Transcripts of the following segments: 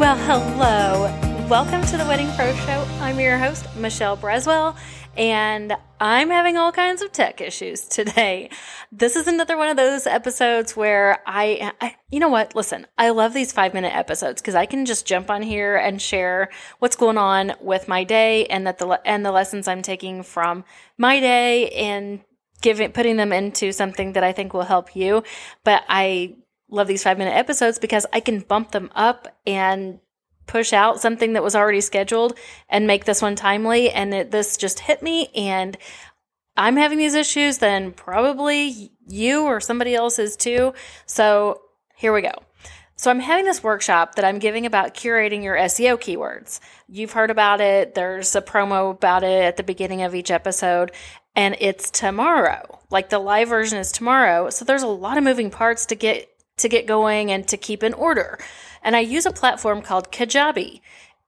Well, hello. Welcome to the Wedding Pro Show. I'm your host, Michelle Breswell, and I'm having all kinds of tech issues today. This is another one of those episodes where I, I you know what? Listen, I love these five minute episodes because I can just jump on here and share what's going on with my day and that the and the lessons I'm taking from my day and giving putting them into something that I think will help you. But I love these five minute episodes because I can bump them up and push out something that was already scheduled and make this one timely. And it, this just hit me, and I'm having these issues, then probably you or somebody else is too. So here we go. So I'm having this workshop that I'm giving about curating your SEO keywords. You've heard about it. There's a promo about it at the beginning of each episode and it's tomorrow. Like the live version is tomorrow. So there's a lot of moving parts to get to get going and to keep in order. And I use a platform called Kajabi.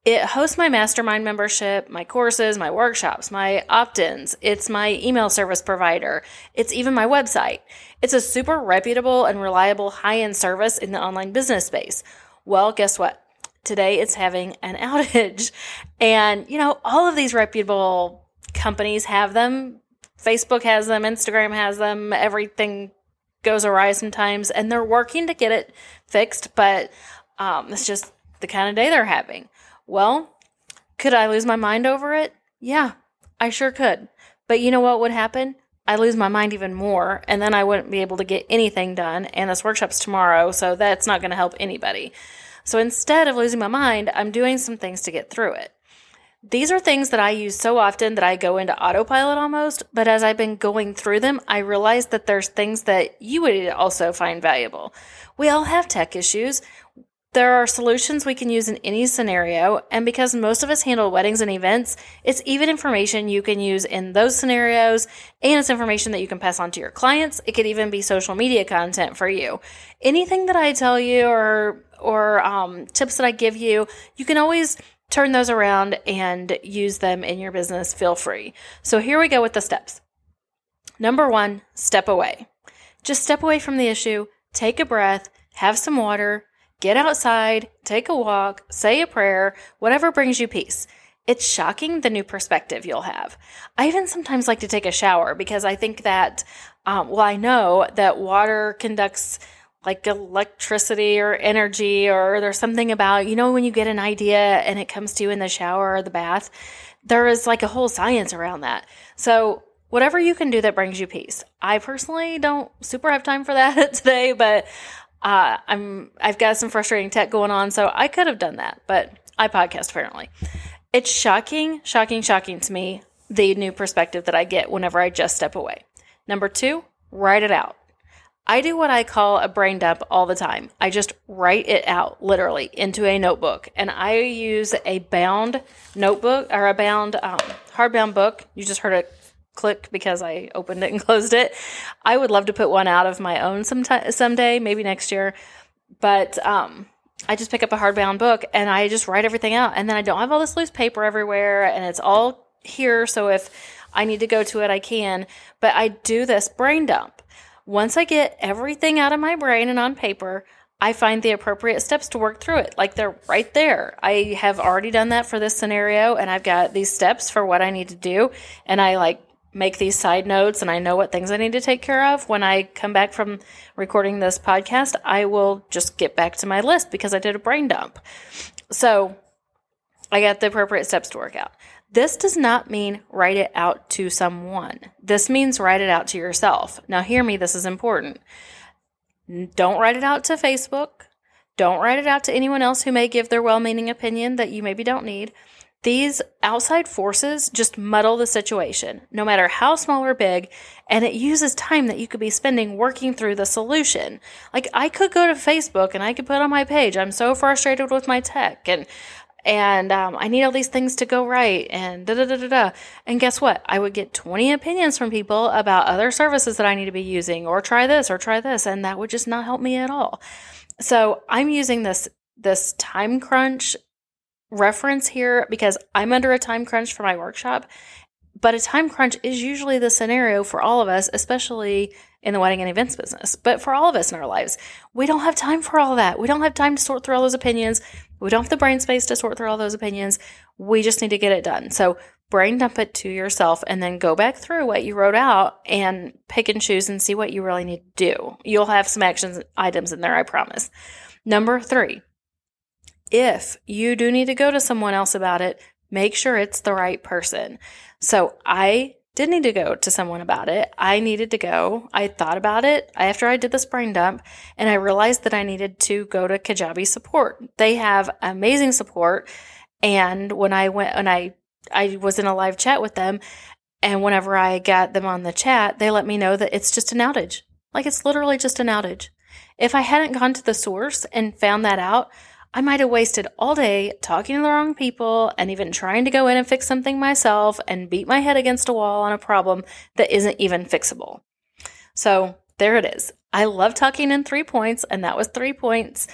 It hosts my mastermind membership, my courses, my workshops, my opt ins. It's my email service provider. It's even my website. It's a super reputable and reliable high end service in the online business space. Well, guess what? Today it's having an outage. And, you know, all of these reputable companies have them. Facebook has them, Instagram has them, everything goes awry sometimes, and they're working to get it fixed, but um, it's just the kind of day they're having. Well, could I lose my mind over it? Yeah, I sure could. But you know what would happen? I'd lose my mind even more, and then I wouldn't be able to get anything done. And this workshop's tomorrow, so that's not going to help anybody. So instead of losing my mind, I'm doing some things to get through it. These are things that I use so often that I go into autopilot almost, but as I've been going through them, I realize that there's things that you would also find valuable. We all have tech issues. There are solutions we can use in any scenario, and because most of us handle weddings and events, it's even information you can use in those scenarios, and it's information that you can pass on to your clients. It could even be social media content for you. Anything that I tell you or or um, tips that I give you, you can always turn those around and use them in your business, feel free. So here we go with the steps. Number one, step away. Just step away from the issue, take a breath, have some water, get outside, take a walk, say a prayer, whatever brings you peace. It's shocking the new perspective you'll have. I even sometimes like to take a shower because I think that, um, well, I know that water conducts like electricity or energy or there's something about you know when you get an idea and it comes to you in the shower or the bath there is like a whole science around that. So whatever you can do that brings you peace. I personally don't super have time for that today but uh, i'm i've got some frustrating tech going on so i could have done that but i podcast apparently. It's shocking shocking shocking to me the new perspective that i get whenever i just step away. Number two write it out I do what I call a brain dump all the time. I just write it out literally into a notebook, and I use a bound notebook or a bound um, hardbound book. You just heard it click because I opened it and closed it. I would love to put one out of my own sometime someday, maybe next year. But um, I just pick up a hardbound book and I just write everything out, and then I don't have all this loose paper everywhere, and it's all here. So if I need to go to it, I can. But I do this brain dump. Once I get everything out of my brain and on paper, I find the appropriate steps to work through it. Like they're right there. I have already done that for this scenario and I've got these steps for what I need to do. And I like make these side notes and I know what things I need to take care of. When I come back from recording this podcast, I will just get back to my list because I did a brain dump. So I got the appropriate steps to work out. This does not mean write it out to someone. This means write it out to yourself. Now, hear me, this is important. Don't write it out to Facebook. Don't write it out to anyone else who may give their well meaning opinion that you maybe don't need. These outside forces just muddle the situation, no matter how small or big, and it uses time that you could be spending working through the solution. Like, I could go to Facebook and I could put on my page, I'm so frustrated with my tech, and and um, I need all these things to go right, and da da da da da. And guess what? I would get 20 opinions from people about other services that I need to be using, or try this, or try this, and that would just not help me at all. So I'm using this this time crunch reference here because I'm under a time crunch for my workshop, but a time crunch is usually the scenario for all of us, especially in the wedding and events business, but for all of us in our lives. We don't have time for all that. We don't have time to sort through all those opinions. We don't have the brain space to sort through all those opinions. We just need to get it done. So brain dump it to yourself and then go back through what you wrote out and pick and choose and see what you really need to do. You'll have some action items in there, I promise. Number three, if you do need to go to someone else about it, make sure it's the right person. So I did need to go to someone about it. I needed to go. I thought about it after I did this brain dump and I realized that I needed to go to Kajabi support. They have amazing support. And when I went, and I, I was in a live chat with them and whenever I got them on the chat, they let me know that it's just an outage. Like it's literally just an outage. If I hadn't gone to the source and found that out, I might have wasted all day talking to the wrong people and even trying to go in and fix something myself and beat my head against a wall on a problem that isn't even fixable. So there it is. I love talking in three points, and that was three points.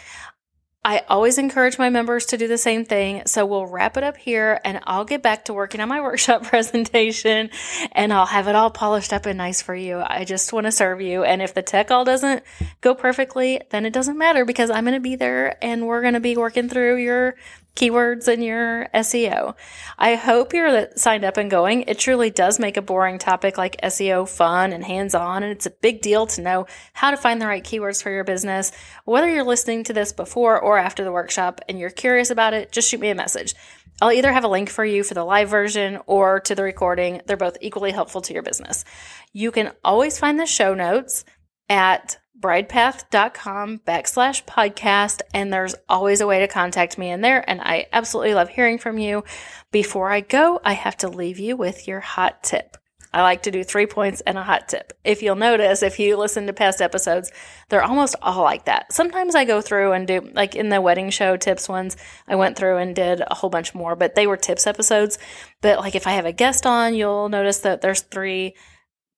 I always encourage my members to do the same thing. So we'll wrap it up here and I'll get back to working on my workshop presentation and I'll have it all polished up and nice for you. I just want to serve you. And if the tech all doesn't go perfectly, then it doesn't matter because I'm going to be there and we're going to be working through your keywords in your SEO. I hope you're signed up and going. It truly does make a boring topic like SEO fun and hands on, and it's a big deal to know how to find the right keywords for your business. Whether you're listening to this before or after the workshop and you're curious about it, just shoot me a message. I'll either have a link for you for the live version or to the recording. They're both equally helpful to your business. You can always find the show notes at bridepath.com backslash podcast. And there's always a way to contact me in there. And I absolutely love hearing from you. Before I go, I have to leave you with your hot tip. I like to do three points and a hot tip. If you'll notice, if you listen to past episodes, they're almost all like that. Sometimes I go through and do, like in the wedding show tips ones, I went through and did a whole bunch more, but they were tips episodes. But like if I have a guest on, you'll notice that there's three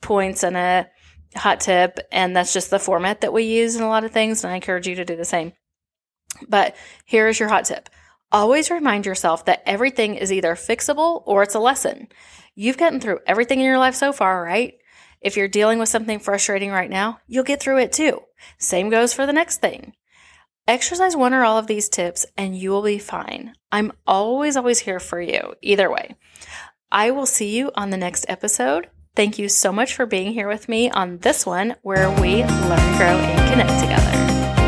points and a hot tip. And that's just the format that we use in a lot of things. And I encourage you to do the same. But here is your hot tip. Always remind yourself that everything is either fixable or it's a lesson. You've gotten through everything in your life so far, right? If you're dealing with something frustrating right now, you'll get through it too. Same goes for the next thing. Exercise one or all of these tips and you will be fine. I'm always, always here for you, either way. I will see you on the next episode. Thank you so much for being here with me on this one where we learn, grow, and connect together.